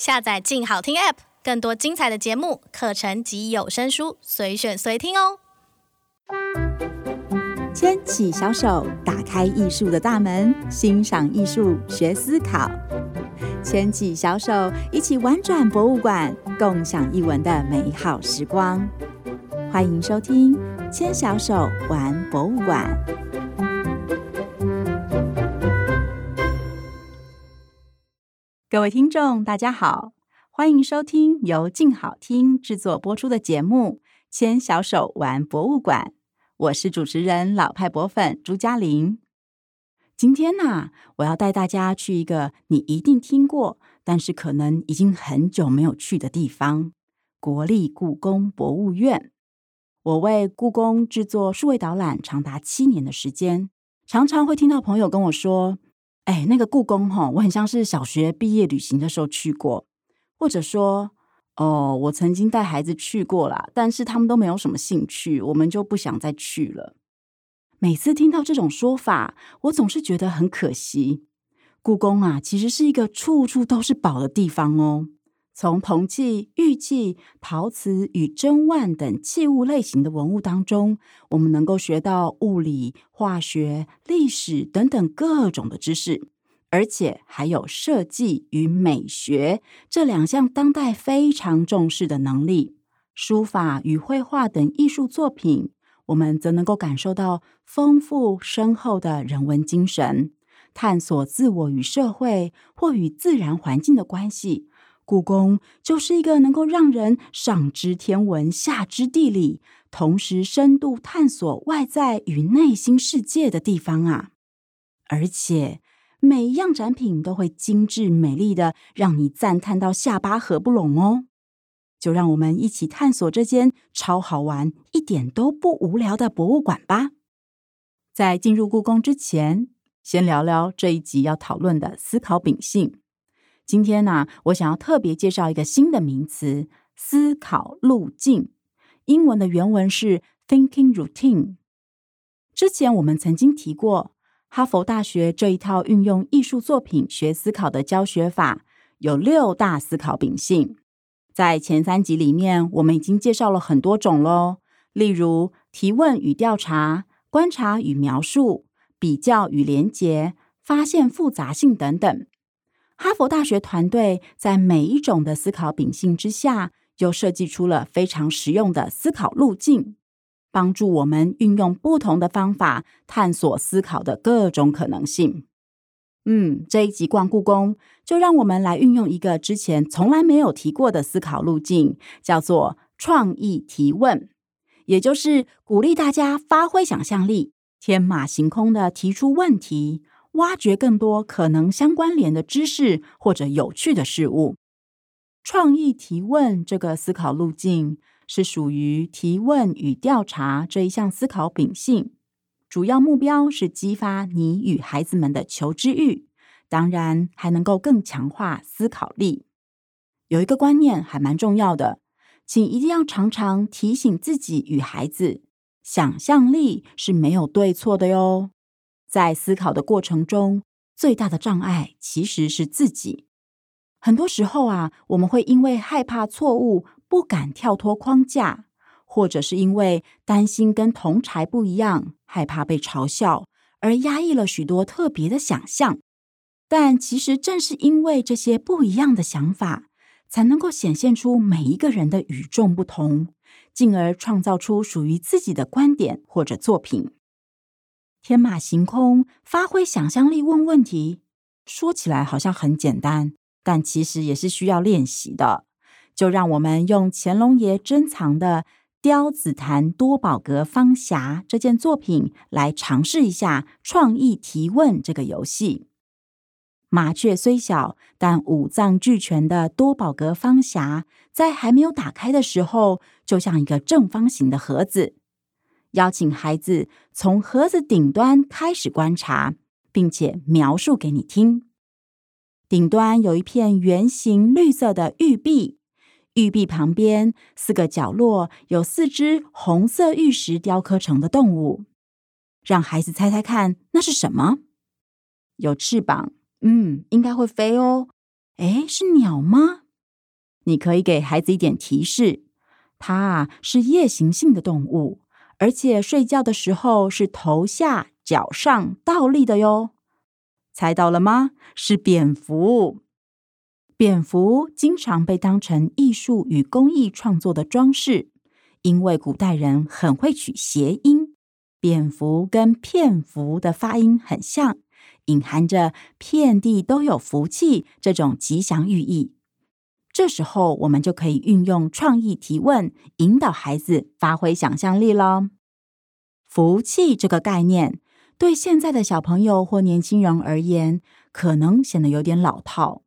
下载“静好听 ”App，更多精彩的节目、课程及有声书，随选随听哦。牵起小手，打开艺术的大门，欣赏艺术，学思考。牵起小手，一起玩转博物馆，共享艺文的美好时光。欢迎收听《牵小手玩博物馆》。各位听众，大家好，欢迎收听由静好听制作播出的节目《牵小手玩博物馆》。我是主持人老派博粉朱家琳。今天呢、我要带大家去一个你一定听过，但是可能已经很久没有去的地方——国立故宫博物院。我为故宫制作数位导览长达七年的时间，常常会听到朋友跟我说。哎，那个故宫哈，我很像是小学毕业旅行的时候去过，或者说，哦，我曾经带孩子去过啦，但是他们都没有什么兴趣，我们就不想再去了。每次听到这种说法，我总是觉得很可惜。故宫啊，其实是一个处处都是宝的地方哦。从铜器、玉器、陶瓷与珍玩等器物类型的文物当中，我们能够学到物理、化学、历史等等各种的知识，而且还有设计与美学这两项当代非常重视的能力。书法与绘画等艺术作品，我们则能够感受到丰富深厚的人文精神，探索自我与社会或与自然环境的关系。故宫就是一个能够让人上知天文、下知地理，同时深度探索外在与内心世界的地方啊！而且每一样展品都会精致美丽的，让你赞叹到下巴合不拢哦！就让我们一起探索这间超好玩、一点都不无聊的博物馆吧！在进入故宫之前，先聊聊这一集要讨论的思考秉性。今天呢、我想要特别介绍一个新的名词——思考路径。英文的原文是 “thinking routine”。之前我们曾经提过，哈佛大学这一套运用艺术作品学思考的教学法，有六大思考秉性。在前三集里面，我们已经介绍了很多种喽，例如提问与调查、观察与描述、比较与连结、发现复杂性等等。哈佛大学团队在每一种的思考秉性之下，又设计出了非常实用的思考路径，帮助我们运用不同的方法探索思考的各种可能性。嗯，这一集逛故宫，就让我们来运用一个之前从来没有提过的思考路径，叫做创意提问，也就是鼓励大家发挥想象力，天马行空的提出问题。挖掘更多可能相关联的知识或者有趣的事物。创意提问这个思考路径是属于提问与调查这一项思考秉性，主要目标是激发你与孩子们的求知欲，当然还能够更强化思考力。有一个观念还蛮重要的，请一定要常常提醒自己与孩子，想象力是没有对错的哟。在思考的过程中，最大的障碍其实是自己。很多时候啊，我们会因为害怕错误，不敢跳脱框架，或者是因为担心跟同侪不一样，害怕被嘲笑，而压抑了许多特别的想象。但其实正是因为这些不一样的想法，才能够显现出每一个人的与众不同，进而创造出属于自己的观点或者作品。天马行空，发挥想象力，问问题，说起来好像很简单，但其实也是需要练习的。就让我们用乾隆爷珍藏的《雕紫檀多宝格方匣》这件作品来尝试一下创意提问这个游戏。麻雀虽小，但五脏俱全的多宝格方匣，在还没有打开的时候，就像一个正方形的盒子。邀请孩子从盒子顶端开始观察，并且描述给你听。顶端有一片圆形绿色的玉壁，玉壁旁边四个角落有四只红色玉石雕刻成的动物。让孩子猜猜看，那是什么？有翅膀，嗯，应该会飞哦。诶，是鸟吗？你可以给孩子一点提示：它啊是夜行性的动物，而且睡觉的时候是头下脚上倒立的哟。猜到了吗？是蝙蝠。蝙蝠经常被当成艺术与工艺创作的装饰，因为古代人很会取谐音，蝙蝠跟片福的发音很像，隐含着遍地都有福气这种吉祥寓意。这时候，我们就可以运用创意提问，引导孩子发挥想象力了。福气这个概念，对现在的小朋友或年轻人而言，可能显得有点老套。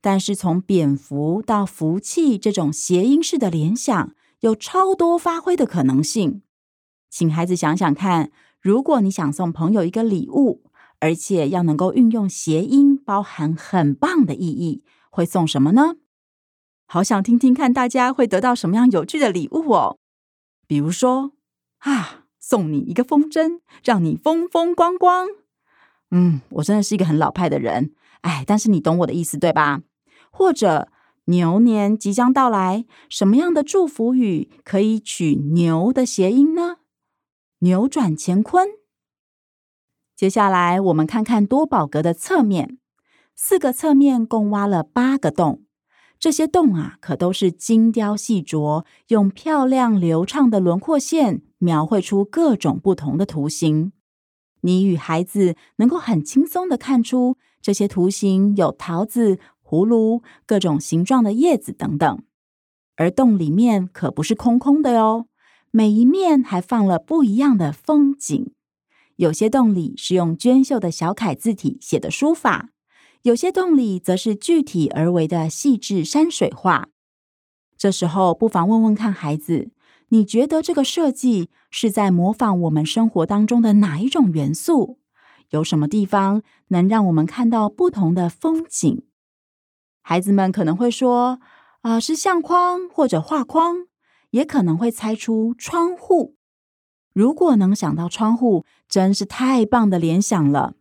但是，从蝙蝠到福气这种谐音式的联想，有超多发挥的可能性。请孩子想想看，如果你想送朋友一个礼物，而且要能够运用谐音，包含很棒的意义，会送什么呢？好想听听看大家会得到什么样有趣的礼物哦！比如说啊，送你一个风筝，让你风风光光。嗯，我真的是一个很老派的人，哎，但是你懂我的意思对吧？或者牛年即将到来，什么样的祝福语可以取牛的谐音呢？扭转乾坤。接下来我们看看多宝格的侧面，四个侧面共挖了八个洞。这些洞啊，可都是精雕细琢，用漂亮流畅的轮廓线描绘出各种不同的图形。你与孩子能够很轻松的看出，这些图形有桃子、葫芦、各种形状的叶子等等。而洞里面可不是空空的哟，每一面还放了不一样的风景。有些洞里是用娟秀的小楷字体写的书法。有些洞里则是具体而为的细致山水画。这时候，不妨问问看孩子：你觉得这个设计是在模仿我们生活当中的哪一种元素？有什么地方能让我们看到不同的风景？孩子们可能会说：啊、是相框或者画框，也可能会猜出窗户。如果能想到窗户，真是太棒的联想了。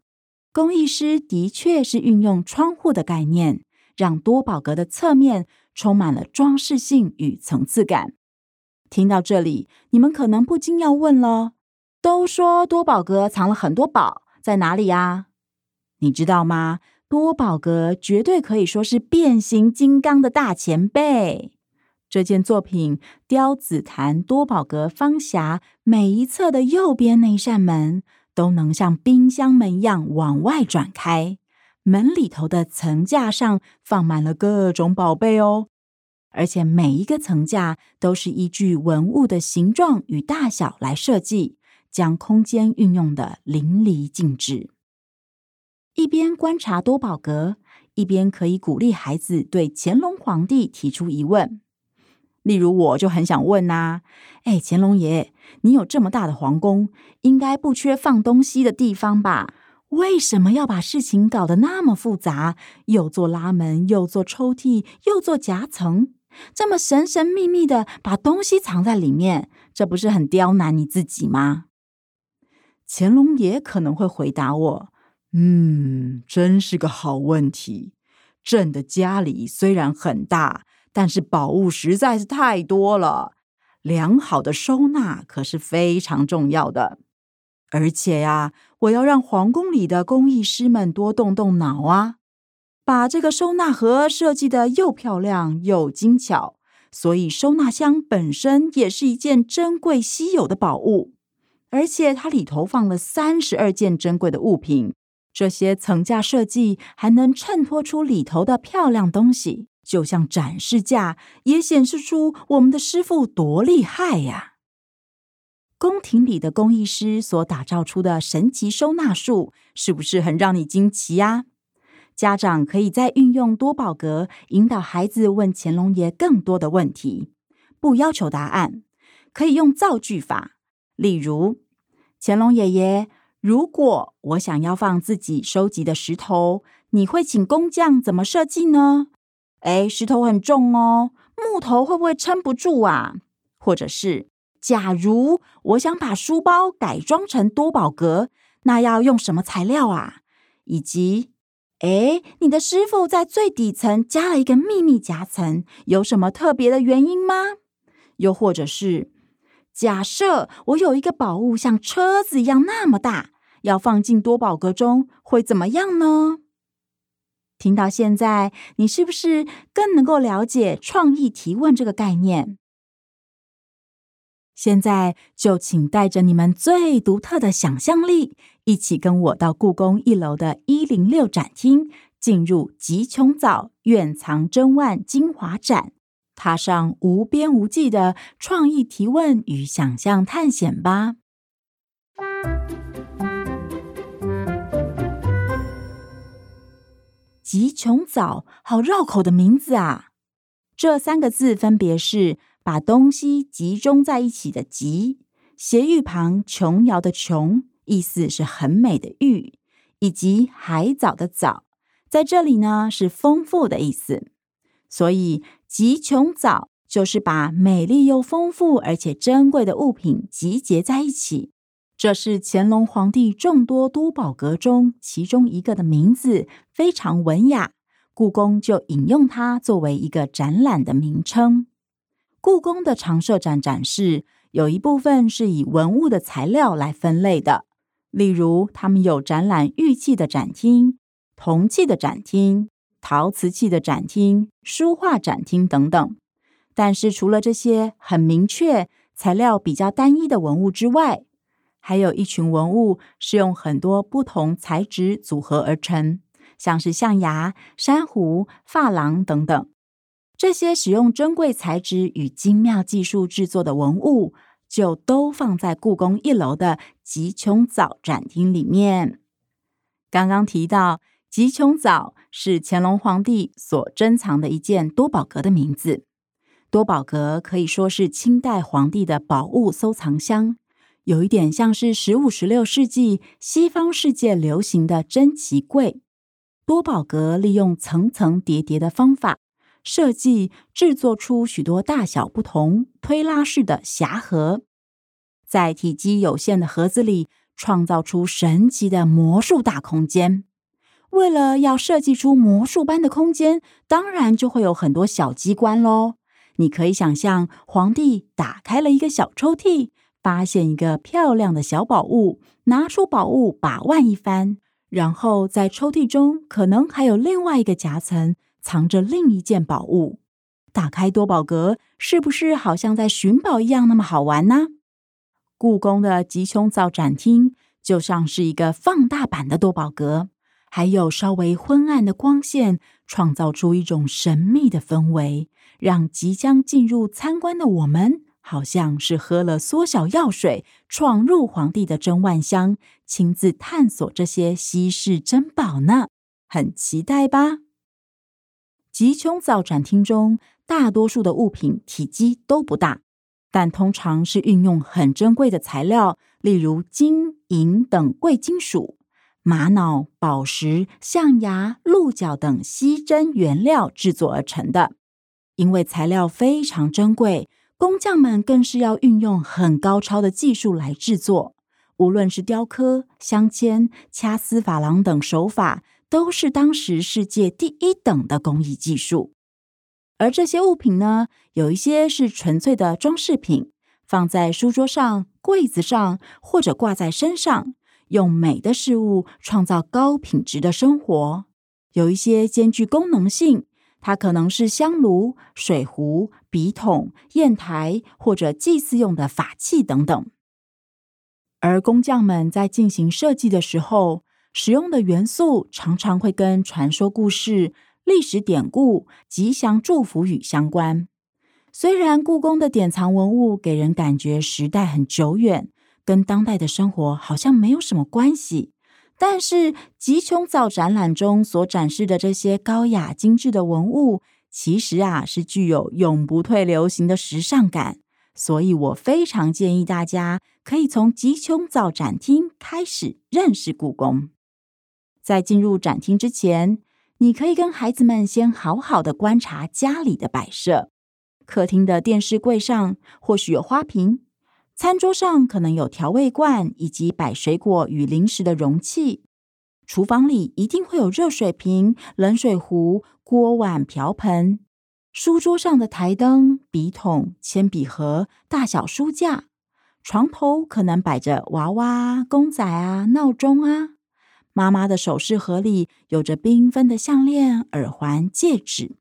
工艺师的确是运用窗户的概念，让多宝格的侧面充满了装饰性与层次感。听到这里，你们可能不禁要问了：都说多宝格藏了很多宝，在哪里呀？你知道吗？多宝格绝对可以说是变形金刚的大前辈。这件作品雕紫檀多宝格方匣每一侧的右边那一扇门，都能像冰箱门一样往外转开，门里头的层架上放满了各种宝贝哦，而且每一个层架都是依据文物的形状与大小来设计，将空间运用的淋漓尽致。一边观察多宝格，一边可以鼓励孩子对乾隆皇帝提出疑问。例如，我就很想问呐、啊，哎，乾隆爷，你有这么大的皇宫，应该不缺放东西的地方吧？为什么要把事情搞得那么复杂？又做拉门，又做抽屉，又做夹层，这么神神秘秘的把东西藏在里面，这不是很刁难你自己吗？乾隆爷可能会回答我：“嗯，真是个好问题。朕的家里虽然很大。”但是宝物实在是太多了，良好的收纳可是非常重要的。而且呀，我要让皇宫里的工艺师们多动动脑啊，把这个收纳盒设计得又漂亮又精巧。所以收纳箱本身也是一件珍贵稀有的宝物，而且它里头放了三十二件珍贵的物品。这些层架设计还能衬托出里头的漂亮东西。就像展示架，也显示出我们的师傅多厉害呀！宫廷里的工艺师所打造出的神奇收纳术，是不是很让你惊奇呀？家长可以再运用多宝格，引导孩子问乾隆爷更多的问题，不要求答案，可以用造句法。例如，乾隆爷爷，如果我想要放自己收集的石头，你会请工匠怎么设计呢？哎，石头很重哦，木头会不会撑不住啊？或者是，假如我想把书包改装成多宝格，那要用什么材料啊？以及，诶，你的师傅在最底层加了一个秘密夹层，有什么特别的原因吗？又或者是，假设我有一个宝物像车子一样那么大，要放进多宝格中，会怎么样呢？听到现在，你是不是更能够了解创意提问这个概念？现在就请带着你们最独特的想象力，一起跟我到故宫一楼的一零六展厅，进入吉琼藻院藏珍万精华展，踏上无边无际的创意提问与想象探险吧！吉琼藻，好绕口的名字啊！这三个字分别是。把东西集中在一起的“集”，斜玉旁琼瑶的“琼”，意思是很美的玉，以及海藻的“藻”，在这里呢是丰富的意思。所以“吉琼藻”就是把美丽又丰富而且珍贵的物品集结在一起。这是乾隆皇帝众多多宝格中其中一个的名字，非常文雅，故宫就引用它作为一个展览的名称。故宫的常设展展示有一部分是以文物的材料来分类的，例如他们有展览玉器的展厅、铜器的展厅、陶瓷器的展厅、书画展厅等等。但是除了这些很明确、材料比较单一的文物之外，还有一群文物是用很多不同材质组合而成，像是象牙、珊瑚、珐琅等等。这些使用珍贵材质与精妙技术制作的文物，就都放在故宫一楼的吉琼藻展厅里面。刚刚提到，吉琼藻是乾隆皇帝所珍藏的一件多宝格的名字。多宝格可以说是清代皇帝的宝物收藏箱，有一点像是十五、十六世纪西方世界流行的珍奇柜。多宝格利用层层叠叠的方法。设计制作出许多大小不同、推拉式的匣盒，在体积有限的盒子里创造出神奇的魔术大空间。为了要设计出魔术般的空间，当然就会有很多小机关喽。你可以想象，皇帝打开了一个小抽屉，发现一个漂亮的小宝物，拿出宝物把玩一番，然后在抽屉中可能还有另外一个夹层。藏着另一件宝物，打开多宝格，是不是好像在寻宝一样那么好玩呢？故宫的吉凶造展厅就像是一个放大版的多宝格，还有稍微昏暗的光线，创造出一种神秘的氛围，让即将进入参观的我们，好像是喝了缩小药水，闯入皇帝的珍万箱，亲自探索这些稀世珍宝呢。很期待吧？吉凶造展厅中，大多数的物品体积都不大，但通常是运用很珍贵的材料，例如金银等贵金属、玛瑙、宝石、象牙、鹿角等稀珍原料制作而成的。因为材料非常珍贵，工匠们更是要运用很高超的技术来制作，无论是雕刻、镶嵌、掐丝珐琅等手法。都是当时世界第一等的工艺技术，而这些物品呢，有一些是纯粹的装饰品，放在书桌上、柜子上，或者挂在身上，用美的事物创造高品质的生活；有一些兼具功能性，它可能是香炉、水壶、笔筒、砚台，或者祭祀用的法器等等。而工匠们在进行设计的时候，使用的元素常常会跟传说故事、历史典故、吉祥祝福语相关。虽然故宫的典藏文物给人感觉时代很久远，跟当代的生活好像没有什么关系，但是吉琼藻展览中所展示的这些高雅精致的文物，其实啊是具有永不退流行的时尚感。所以我非常建议大家可以从吉琼藻展厅开始认识故宫。在进入展厅之前，你可以跟孩子们先好好的观察家里的摆设。客厅的电视柜上或许有花瓶，餐桌上可能有调味罐以及摆水果与零食的容器。厨房里一定会有热水瓶、冷水壶、锅碗瓢盆。书桌上的台灯、笔筒、铅笔盒、大小书架，床头可能摆着娃娃、公仔啊、闹钟啊。妈妈的首饰盒里有着缤纷的项链、耳环、戒指。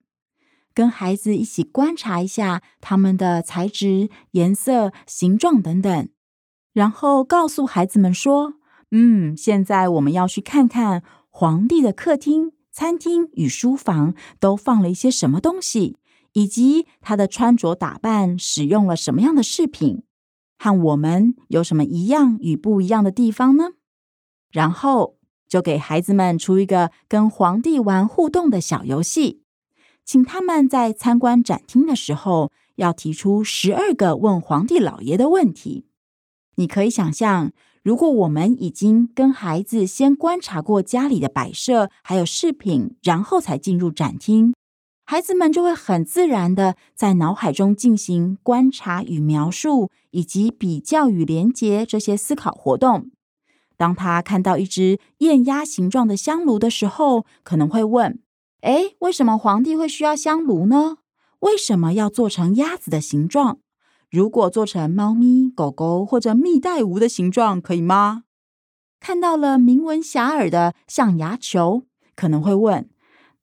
跟孩子一起观察一下它们的材质、颜色、形状等等，然后告诉孩子们说：“嗯，现在我们要去看看皇帝的客厅、餐厅与书房都放了一些什么东西，以及他的穿着打扮使用了什么样的饰品，和我们有什么一样与不一样的地方呢？”然后就给孩子们出一个跟皇帝玩互动的小游戏。请他们在参观展厅的时候，要提出十二个问皇帝老爷的问题。你可以想象，如果我们已经跟孩子先观察过家里的摆设，还有饰品，然后才进入展厅，孩子们就会很自然的在脑海中进行观察与描述，以及比较与连结这些思考活动。当他看到一只液压形状的香炉的时候，可能会问。诶，为什么皇帝会需要香炉呢？为什么要做成鸭子的形状？如果做成猫咪、狗狗或者蜜袋鼯的形状，可以吗？看到了名闻遐迩的象牙球，可能会问：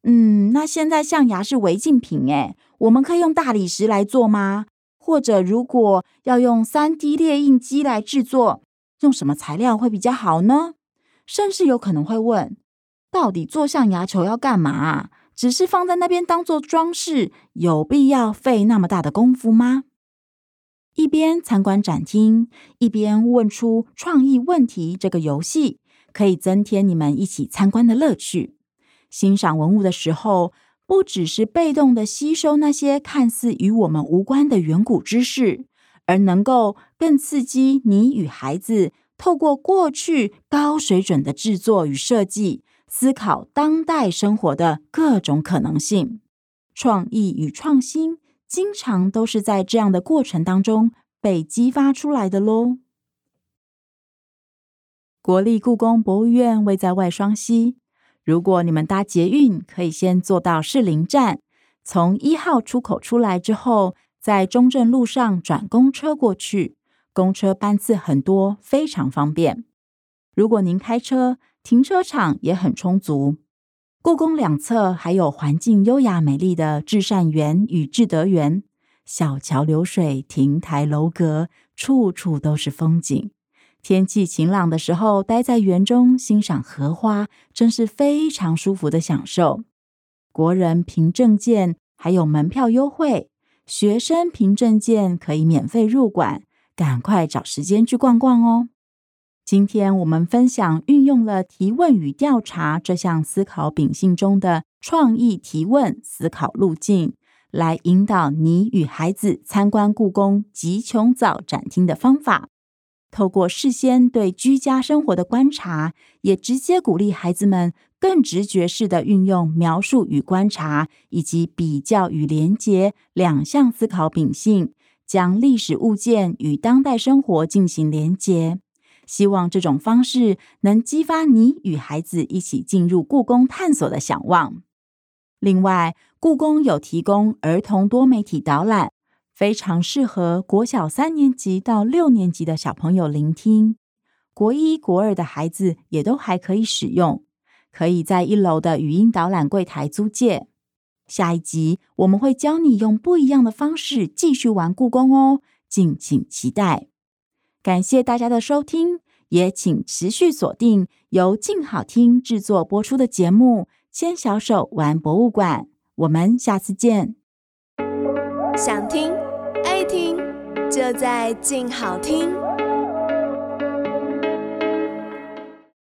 嗯，那现在象牙是违禁品，诶，我们可以用大理石来做吗？或者如果要用 3D 列印机来制作，用什么材料会比较好呢？甚至有可能会问。到底做象牙球要干嘛？只是放在那边当做装饰，有必要费那么大的功夫吗？一边参观展厅，一边问出创意问题，这个游戏可以增添你们一起参观的乐趣。欣赏文物的时候，不只是被动的吸收那些看似与我们无关的远古知识，而能够更刺激你与孩子透过过去高水准的制作与设计。思考当代生活的各种可能性，创意与创新经常都是在这样的过程当中被激发出来的喽。国立故宫博物院位在外双溪，如果你们搭捷运，可以先坐到士林站，从一号出口出来之后，在中正路上转公车过去，公车班次很多，非常方便。如果您开车，停车场也很充足，故宫两侧还有环境优雅美丽的至善园与至德园，小桥流水、亭台楼阁，处处都是风景。天气晴朗的时候，待在园中欣赏荷花，真是非常舒服的享受。国人凭证件还有门票优惠，学生凭证件可以免费入馆，赶快找时间去逛逛哦。今天我们分享运用了提问与调查这项思考秉性中的创意提问思考路径，来引导你与孩子参观故宫吉琼藻展厅的方法。透过事先对居家生活的观察，也直接鼓励孩子们更直觉式的运用描述与观察，以及比较与连结两项思考秉性，将历史物件与当代生活进行连结。希望这种方式能激发你与孩子一起进入故宫探索的想望。另外，故宫有提供儿童多媒体导览，非常适合国小三年级到六年级的小朋友聆听。国一、国二的孩子也都还可以使用，可以在一楼的语音导览柜台租借。下一集我们会教你用不一样的方式继续玩故宫哦，敬请期待。感谢大家的收听，也请持续锁定由静好听制作播出的节目《牵小手玩博物馆》，我们下次见。想听爱听，就在静好听。